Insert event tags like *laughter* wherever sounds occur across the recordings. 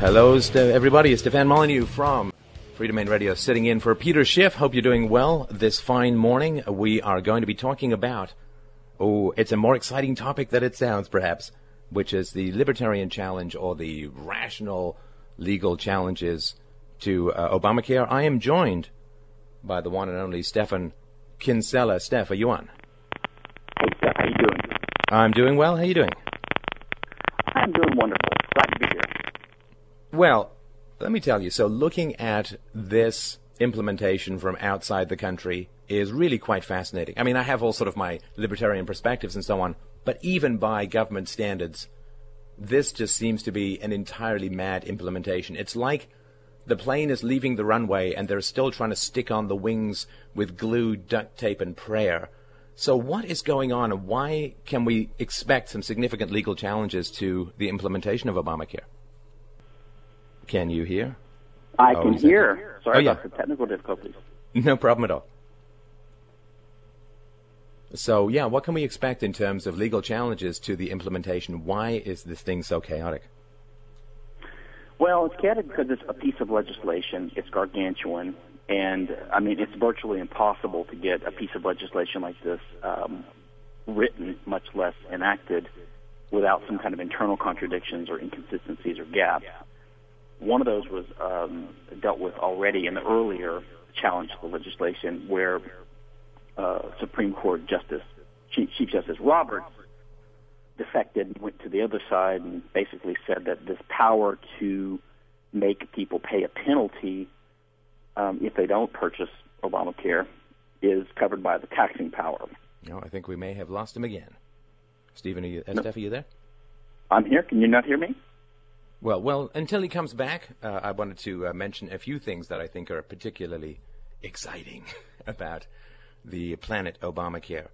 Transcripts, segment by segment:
Hello, everybody. It's Stefan Molyneux from Freedomain Radio sitting in for Peter Schiff. Hope you're doing well this fine morning. We are going to be talking about, oh, it's a more exciting topic than it sounds, perhaps, which is the libertarian challenge or the rational legal challenges to uh, Obamacare. I am joined by the one and only Stephan Kinsella. Steph, are you on? Hey, Steph, how you doing? I'm doing well. How are you doing? I'm doing wonderful. Glad to be here. Well, let me tell you. So, looking at this implementation from outside the country is really quite fascinating. I mean, I have all sort of my libertarian perspectives and so on, but even by government standards, this just seems to be an entirely mad implementation. It's like the plane is leaving the runway and they're still trying to stick on the wings with glue, duct tape, and prayer. So, what is going on, and why can we expect some significant legal challenges to the implementation of Obamacare? Can you hear? I Oh, can is hear. Sorry Oh, yeah. about the technical difficulties. No problem at all. So, yeah, what can we expect in terms of legal challenges to the implementation? Why is this thing so chaotic? Well, it's chaotic because it's a piece of legislation. It's gargantuan, and I mean, it's virtually impossible to get a piece of legislation like this um, written, much less enacted, without some kind of internal contradictions or inconsistencies or gaps. One of those was um, dealt with already in the earlier challenge to the legislation, where uh, Supreme Court Justice Chief, Chief Justice Roberts defected and went to the other side and basically said that this power to make people pay a penalty um, if they don't purchase Obamacare is covered by the taxing power. No, I think we may have lost him again. Stephen, are you, No. Steph, are you there? I'm here. Can you not hear me? Well, well, until he comes back, uh, I wanted to uh, mention a few things that I think are particularly exciting *laughs* about the planet Obamacare.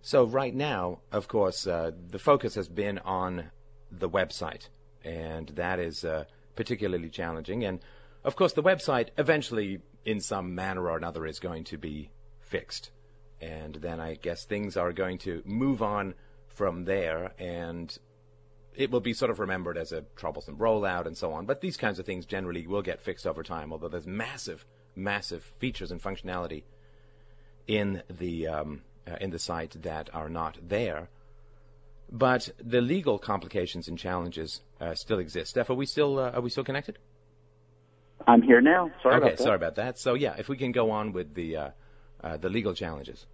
So right now, of course, uh, the focus has been on the website, and that is uh, particularly challenging. And of course, the website eventually, in some manner or another, is going to be fixed, and then I guess things are going to move on from there, and it will be sort of remembered as a troublesome rollout and so on. But these kinds of things generally will get fixed over time, although there's massive, massive features and functionality in the um, uh, in the site that are not there. But the legal complications and challenges uh, still exist. Steph, are we still uh, are we still connected? I'm here now. Sorry okay, about that. Okay, sorry about that. So yeah, if we can go on with the uh, uh, the legal challenges.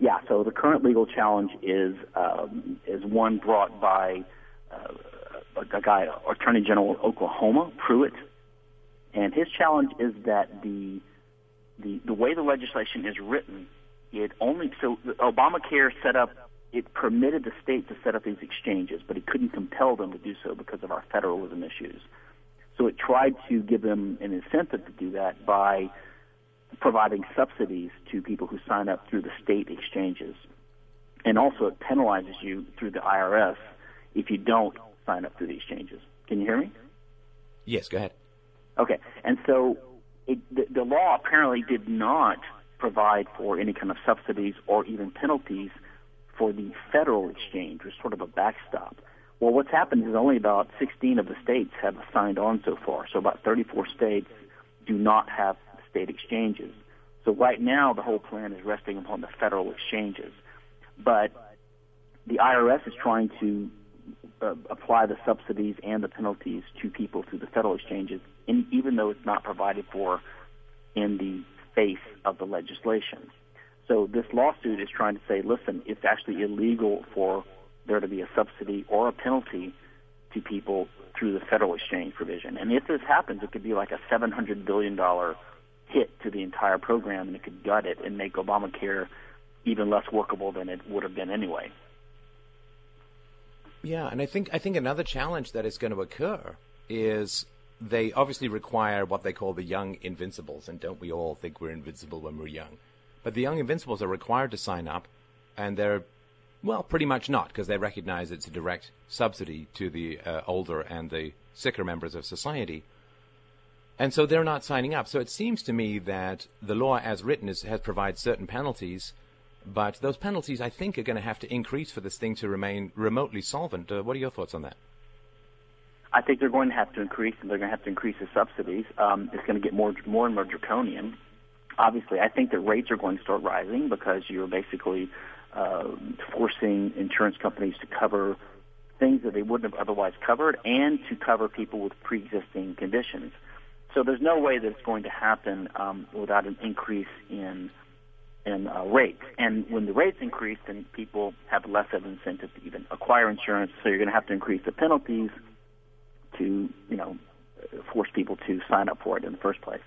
Yeah. So the current legal challenge is um, is one brought by uh, a, guy, Attorney General of Oklahoma, Pruitt, and his challenge is that the the the way the legislation is written, it only so Obamacare set up it permitted the state to set up these exchanges, but it couldn't compel them to do so because of our federalism issues. So it tried to give them an incentive to do that by providing subsidies to people who sign up through the state exchanges. And also it penalizes you through the IRS if you don't sign up through the exchanges. Can you hear me? Yes, go ahead. Okay. And so it, the, the law apparently did not provide for any kind of subsidies or even penalties for the federal exchange, which is sort of a backstop. Well, what's happened is only about 16 of the states have signed on so far. So about 34 states do not have state exchanges. So right now, the whole plan is resting upon the federal exchanges. But the IRS is trying to uh, apply the subsidies and the penalties to people through the federal exchanges, in, even though it's not provided for in the face of the legislation. So this lawsuit is trying to say, listen, it's actually illegal for there to be a subsidy or a penalty to people through the federal exchange provision. And if this happens, it could be like a $700 billion hit to the entire program, and it could gut it and make Obamacare even less workable than it would have been anyway. Yeah, and I think I think another challenge that is going to occur is they obviously require what they call the young invincibles, and don't we all think we're invincible when we're young? But the young invincibles are required to sign up, and they're well, pretty much not, because they recognize it's a direct subsidy to the uh, older and the sicker members of society. And so they're not signing up. So it seems to me that the law as written is, has provided certain penalties, but those penalties I think are going to have to increase for this thing to remain remotely solvent. Uh, what are your thoughts on that? I think they're going to have to increase, and they're going to have to increase the subsidies. Um, it's going to get more, more and more draconian. Obviously, I think that rates are going to start rising because you're basically uh, forcing insurance companies to cover things that they wouldn't have otherwise covered, and to cover people with pre-existing conditions. So there's no way that it's going to happen um, without an increase in in uh, rates. And when the rates increase, then people have less of an incentive to even acquire insurance. So you're going to have to increase the penalties to, you know, force people to sign up for it in the first place.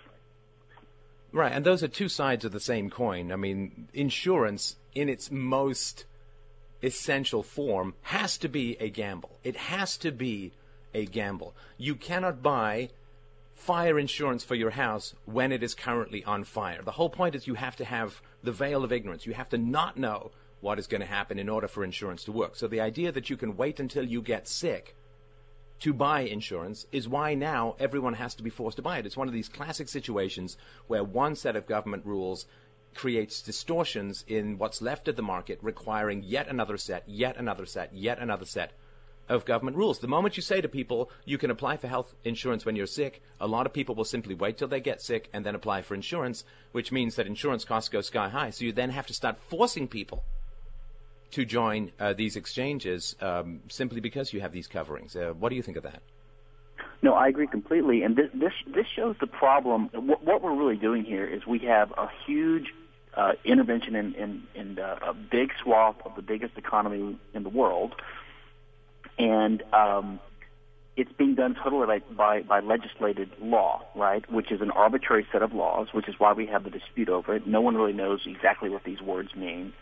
Right, and those are two sides of the same coin. I mean, insurance in its most essential form has to be a gamble. It has to be a gamble. You cannot buy fire insurance for your house when it is currently on fire. The whole point is you have to have the veil of ignorance. You have to not know what is going to happen in order for insurance to work. So the idea that you can wait until you get sick to buy insurance is why now everyone has to be forced to buy it. It's one of these classic situations where one set of government rules creates distortions in what's left of the market, requiring yet another set, yet another set, yet another set of government rules. The moment you say to people, you can apply for health insurance when you're sick, a lot of people will simply wait till they get sick and then apply for insurance, which means that insurance costs go sky high. So you then have to start forcing people to join uh, these exchanges um, simply because you have these coverings. Uh, what do you think of that? No, I agree completely. And this this, this shows the problem. What, what we're really doing here is we have a huge uh, intervention in, in, in a big swath of the biggest economy in the world and um, it's being done totally by, by, legislated law, right? Which is an arbitrary set of laws, which is why we have the dispute over it. No one really knows exactly what these words mean.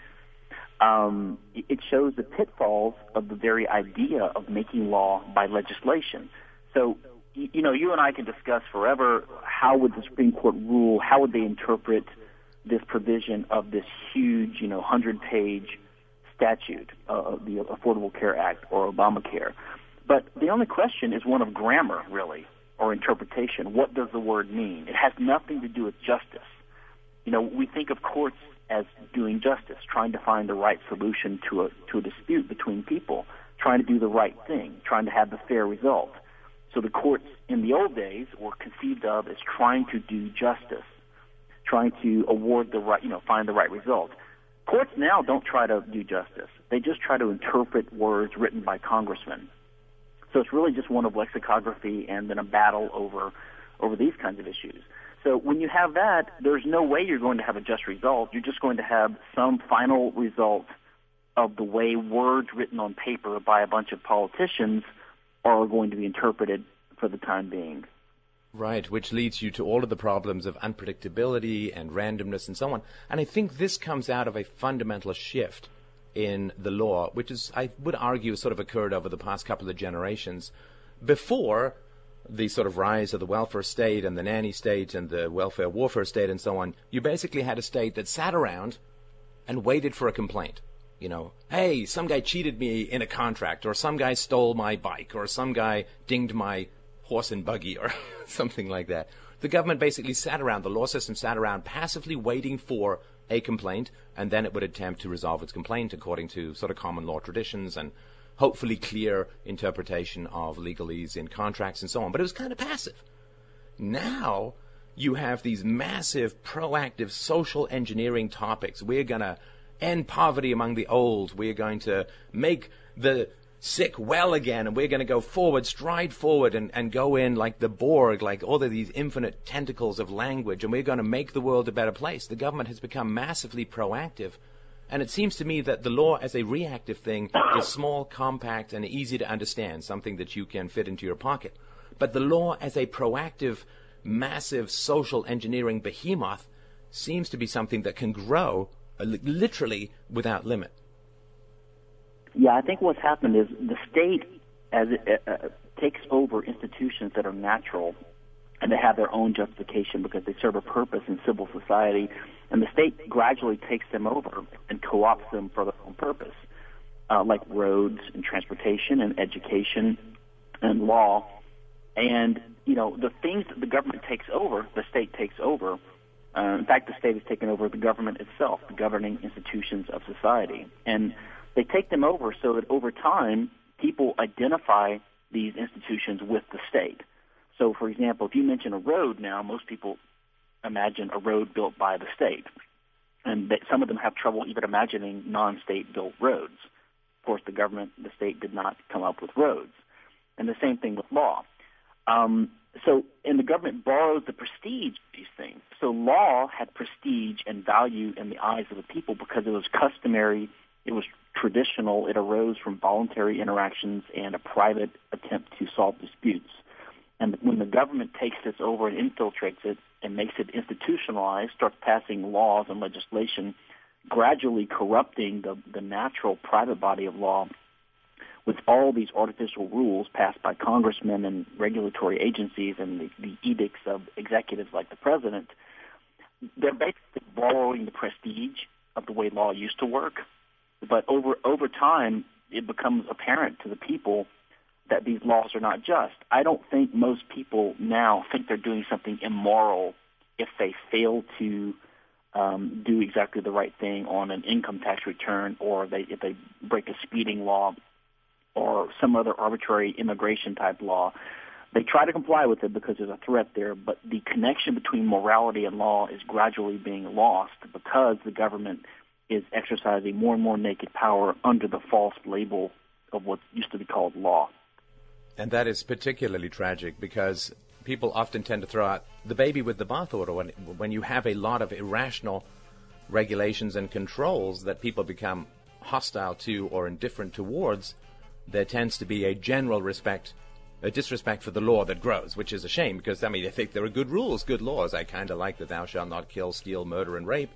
Um, it shows the pitfalls of the very idea of making law by legislation. So, you know, you and I can discuss forever how would the Supreme Court rule, how would they interpret this provision of this huge, you know, hundred page statute, uh, the Affordable Care Act or Obamacare. But the only question is one of grammar, really, or interpretation. What does the word mean? It has nothing to do with justice. You know, we think of courts as doing justice, trying to find the right solution to a to a dispute between people, trying to do the right thing, trying to have the fair result. So the courts in the old days were conceived of as trying to do justice, trying to award the right, you know, find the right result. Courts now don't try to do justice. They just try to interpret words written by congressmen. So it's really just one of lexicography and then a battle over over these kinds of issues. So when you have that, there's no way you're going to have a just result. You're just going to have some final result of the way words written on paper by a bunch of politicians are going to be interpreted for the time being. Right, which leads you to all of the problems of unpredictability and randomness and so on. And I think this comes out of a fundamental shift in the law, which is, I would argue, sort of occurred over the past couple of generations. Before the sort of rise of the welfare state and the nanny state and the welfare warfare state and so on, you basically had a state that sat around and waited for a complaint. You know, hey, some guy cheated me in a contract, or some guy stole my bike, or some guy dinged my horse and buggy or *laughs* something like that. The government basically sat around, the law system sat around passively waiting for a complaint, and then it would attempt to resolve its complaint according to sort of common law traditions and hopefully clear interpretation of legalese in contracts and so on. But it was kind of passive. Now you have these massive proactive social engineering topics. We're going to end poverty among the old. We're going to make the sick well again, and we're going to go forward, stride forward, and, and go in like the Borg, like all of these infinite tentacles of language, and we're going to make the world a better place. The government has become massively proactive. And it seems to me that the law as a reactive thing *coughs* is small, compact, and easy to understand, something that you can fit into your pocket. But the law as a proactive, massive social engineering behemoth seems to be something that can grow uh, literally without limit. Yeah, I think what's happened is the state, as it uh, uh, takes over institutions that are natural and they have their own justification because they serve a purpose in civil society, and the state gradually takes them over and co-opts them for their own purpose, uh, like roads and transportation and education and law. And, you know, the things that the government takes over, the state takes over. Uh, in fact, the state has taken over the government itself, the governing institutions of society. And they take them over so that over time, people identify these institutions with the state. So, for example, if you mention a road now, most people imagine a road built by the state. And some of them have trouble even imagining non-state built roads. Of course, the government, the state did not come up with roads. And the same thing with law. Um, so, and the government borrows the prestige of these things. So law had prestige and value in the eyes of the people because it was customary, it was traditional, it arose from voluntary interactions and a private attempt to solve disputes. And when the government takes this over and infiltrates it and makes it institutionalized, starts passing laws and legislation, gradually corrupting the, the natural private body of law with all these artificial rules passed by congressmen and regulatory agencies and the, the edicts of executives like the president, they're basically borrowing the prestige of the way law used to work. But over over time, it becomes apparent to the people that these laws are not just. I don't think most people now think they're doing something immoral if they fail to um, do exactly the right thing on an income tax return or they, if they break a speeding law or some other arbitrary immigration type law. They try to comply with it because there's a threat there, but the connection between morality and law is gradually being lost because the government is exercising more and more naked power under the false label of what used to be called law. And that is particularly tragic because people often tend to throw out the baby with the bathwater when, when you have a lot of irrational regulations and controls that people become hostile to or indifferent towards there tends to be a general respect, a disrespect for the law that grows, which is a shame because I mean I think there are good rules, good laws. I kind of like the thou shalt not kill, steal, murder, and rape,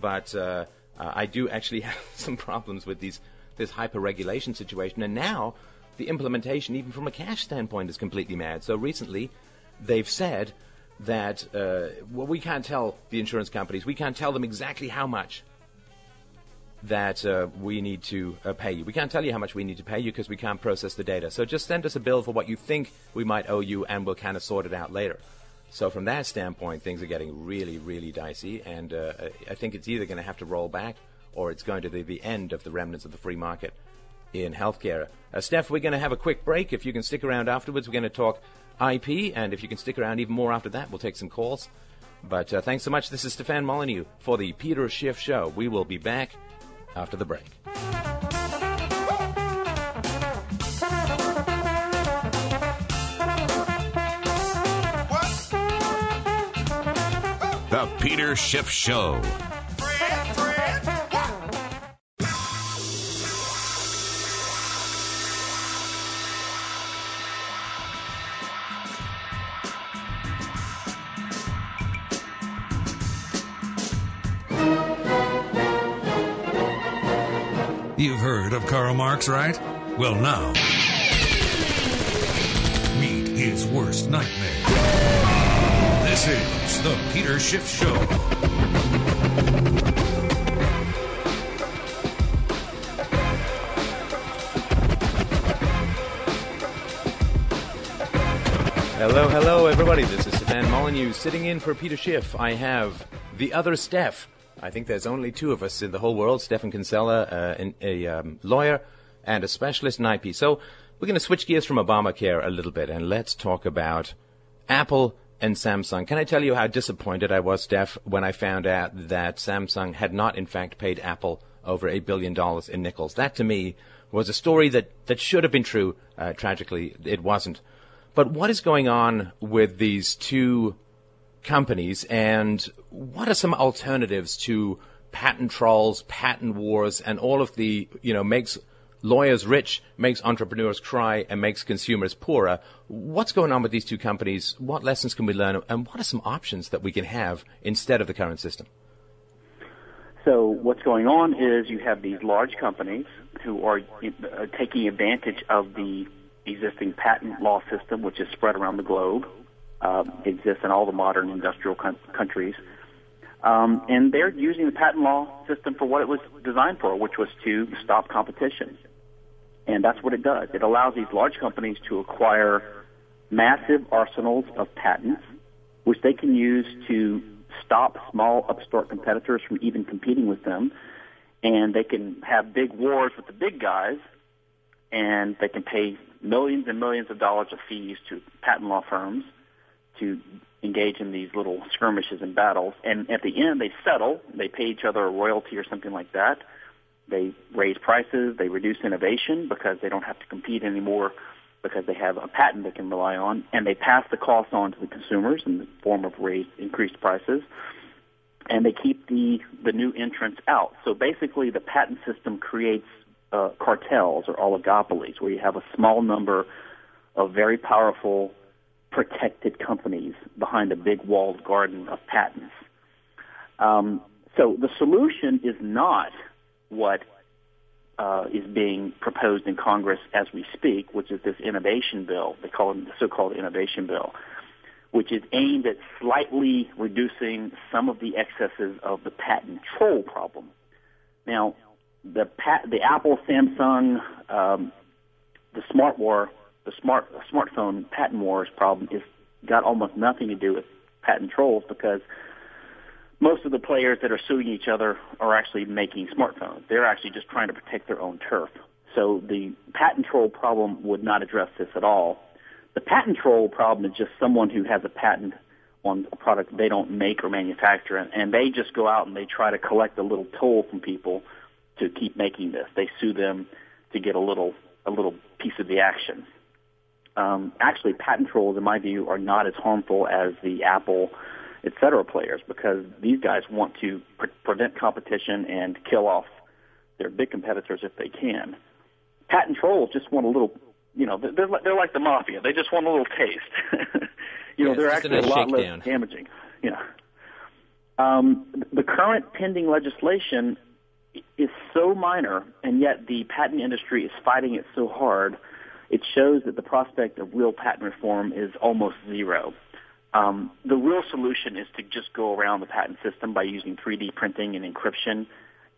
but uh, uh, I do actually *laughs* have some problems with these this hyper regulation situation. And now the implementation, even from a cash standpoint, is completely mad. So recently, they've said that uh, well, we can't tell the insurance companies, we can't tell them exactly how much that uh, we need to uh, pay you. We can't tell you how much we need to pay you because we can't process the data. So just send us a bill for what you think we might owe you, and we'll kind of sort it out later. So from that standpoint, things are getting really, really dicey, and uh, I think it's either going to have to roll back or it's going to be the end of the remnants of the free market in healthcare. Uh, Steph, we're going to have a quick break. If you can stick around afterwards, we're going to talk IP, and if you can stick around even more after that, we'll take some calls. But uh, thanks so much. This is Stefan Molyneux for the Peter Schiff Show. We will be back after the break. Peter Schiff Show. You've heard of Karl Marx, right? Well, now, meet his worst nightmare. This is The Peter Schiff Show. Hello, hello, everybody. This is Stefan Molyneux sitting in for Peter Schiff. I have the other Steph. I think there's only two of us in the whole world Stephan Kinsella, uh, a um, lawyer and a specialist in IP. So we're going to switch gears from Obamacare a little bit and let's talk about Apple and Samsung. Can I tell you how disappointed I was, Steph, when I found out that Samsung had not, in fact, paid Apple over a billion dollars in nickels? That, to me, was a story that, that should have been true. Uh, tragically, it wasn't. But what is going on with these two companies and what are some alternatives to patent trolls, patent wars, and all of the, you know, makes lawyers rich, makes entrepreneurs cry, and makes consumers poorer. What's going on with these two companies? What lessons can we learn? And what are some options that we can have instead of the current system? So what's going on is you have these large companies who are uh, taking advantage of the existing patent law system, which is spread around the globe, uh, exists in all the modern industrial com- countries. Um, and they're using the patent law system for what it was designed for, which was to stop competition. And that's what it does. It allows these large companies to acquire massive arsenals of patents, which they can use to stop small upstart competitors from even competing with them. And they can have big wars with the big guys, and they can pay millions and millions of dollars of fees to patent law firms to engage in these little skirmishes and battles. And at the end, they settle. They pay each other a royalty or something like that. They raise prices. They reduce innovation because they don't have to compete anymore because they have a patent they can rely on. And they pass the cost on to the consumers in the form of raised, increased prices. And they keep the, the new entrants out. So basically, the patent system creates uh, cartels or oligopolies where you have a small number of very powerful protected companies behind a big walled garden of patents. Um, so the solution is not what uh, is being proposed in Congress as we speak, which is this innovation bill. They call it the so-called innovation bill, which is aimed at slightly reducing some of the excesses of the patent troll problem. Now, the pat- the Apple, Samsung, um, the smart war, the smart smartphone patent wars problem is got almost nothing to do with patent trolls because most of the players that are suing each other are actually making smartphones. They're actually just trying to protect their own turf. So the patent troll problem would not address this at all. The patent troll problem is just someone who has a patent on a product they don't make or manufacture, and, they just go out and they try to collect a little toll from people to keep making this. They sue them to get a little a little piece of the action. Um, actually, patent trolls, in my view, are not as harmful as the Apple, et cetera, players because these guys want to pre- prevent competition and kill off their big competitors if they can. Patent trolls just want a little, you know, they're they're like the mafia. They just want a little taste. *laughs* you know, Yeah, they're actually a lot shakedown. less damaging. You know. Um, the current pending legislation is so minor, and yet the patent industry is fighting it so hard. It shows that the prospect of real patent reform is almost zero. Um, the real solution is to just go around the patent system by using 3D printing and encryption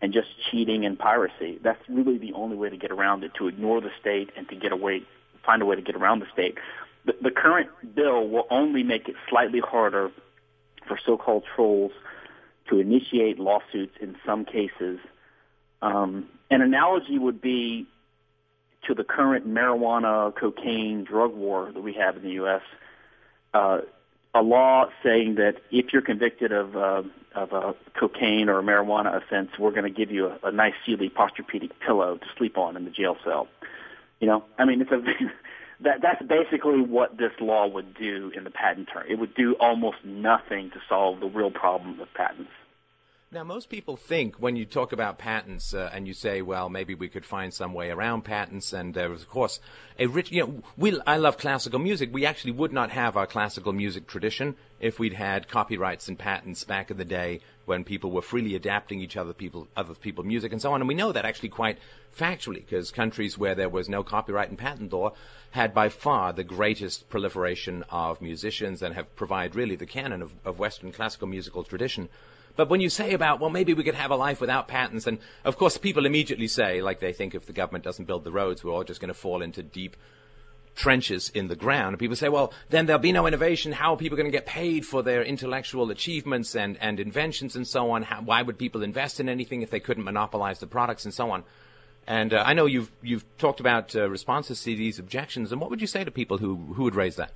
and just cheating and piracy. That's really the only way to get around it, to ignore the state and to get away, find a way to get around the state. The, the current bill will only make it slightly harder for so-called trolls to initiate lawsuits in some cases. Um, an analogy would be to the current marijuana, cocaine, drug war that we have in the U.S. Uh, a law saying that if you're convicted of uh, of a cocaine or a marijuana offense, we're going to give you a, a nice Sealy Posturepedic pillow to sleep on in the jail cell. You know, I mean, it's a *laughs* that that's basically what this law would do in the patent term. It would do almost nothing to solve the real problem of patents. Now, most people think when you talk about patents uh, and you say, well, maybe we could find some way around patents, and there is, of course, a rich, you know, we, I love classical music. We actually would not have our classical music tradition if we'd had copyrights and patents back in the day when people were freely adapting each other people, other people's music and so on. And we know that actually quite factually because countries where there was no copyright and patent law had by far the greatest proliferation of musicians and have provided really the canon of, of Western classical musical tradition. But when you say about, well, maybe we could have a life without patents, and of course people immediately say, like they think if the government doesn't build the roads, we're all just going to fall into deep trenches in the ground. And people say, well, then there'll be no innovation. How are people going to get paid for their intellectual achievements and, and inventions and so on? How, why would people invest in anything if they couldn't monopolize the products and so on? And uh, I know you've you've talked about uh, responses to these objections. And what would you say to people who who would raise that?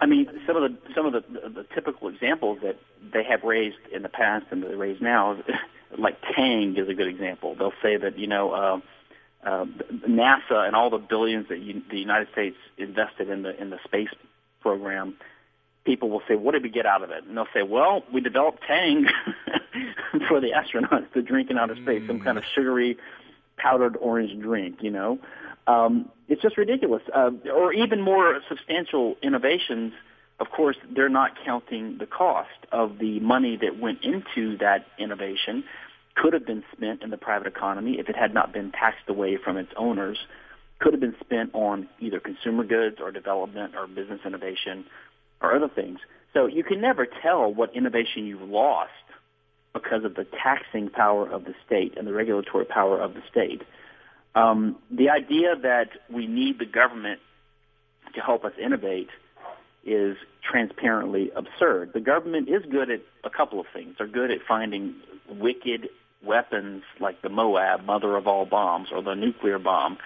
I mean, some of the some of the, the, the typical examples that they have raised in the past and they raise now, *laughs* like Tang is a good example. They'll say that you know uh, uh, NASA and all the billions that you, the United States invested in the in the space program. People will say, "What did we get out of it?" And they'll say, "Well, we developed Tang *laughs* for the astronauts to drink in outer space, some kind of sugary powdered orange drink." You know, um, it's just ridiculous. Uh, or even more substantial innovations, of course, they're not counting the cost of the money that went into that innovation. Could have been spent in the private economy if it had not been taxed away from its owners. Could have been spent on either consumer goods or development or business innovation or other things. So you can never tell what innovation you've lost because of the taxing power of the state and the regulatory power of the state. Um, the idea that we need the government to help us innovate is transparently absurd. The government is good at a couple of things. They're good at finding wicked weapons like the Moab, mother of all bombs, or the nuclear bomb,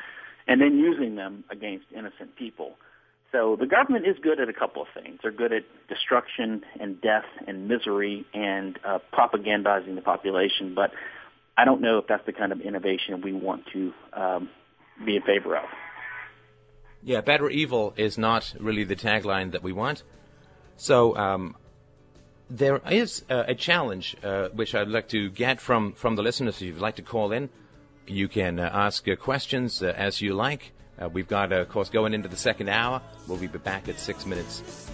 and then using them against innocent people. So the government is good at a couple of things. They're good at destruction and death and misery and uh, propagandizing the population, but I don't know if that's the kind of innovation we want to um, be in favor of. Yeah, better evil is not really the tagline that we want. So um, there is uh, a challenge uh, which I'd like to get from, from the listeners. If you'd like to call in, you can uh, ask uh, questions uh, as you like. Uh, we've got, of course, going into the second hour. We'll be back at six minutes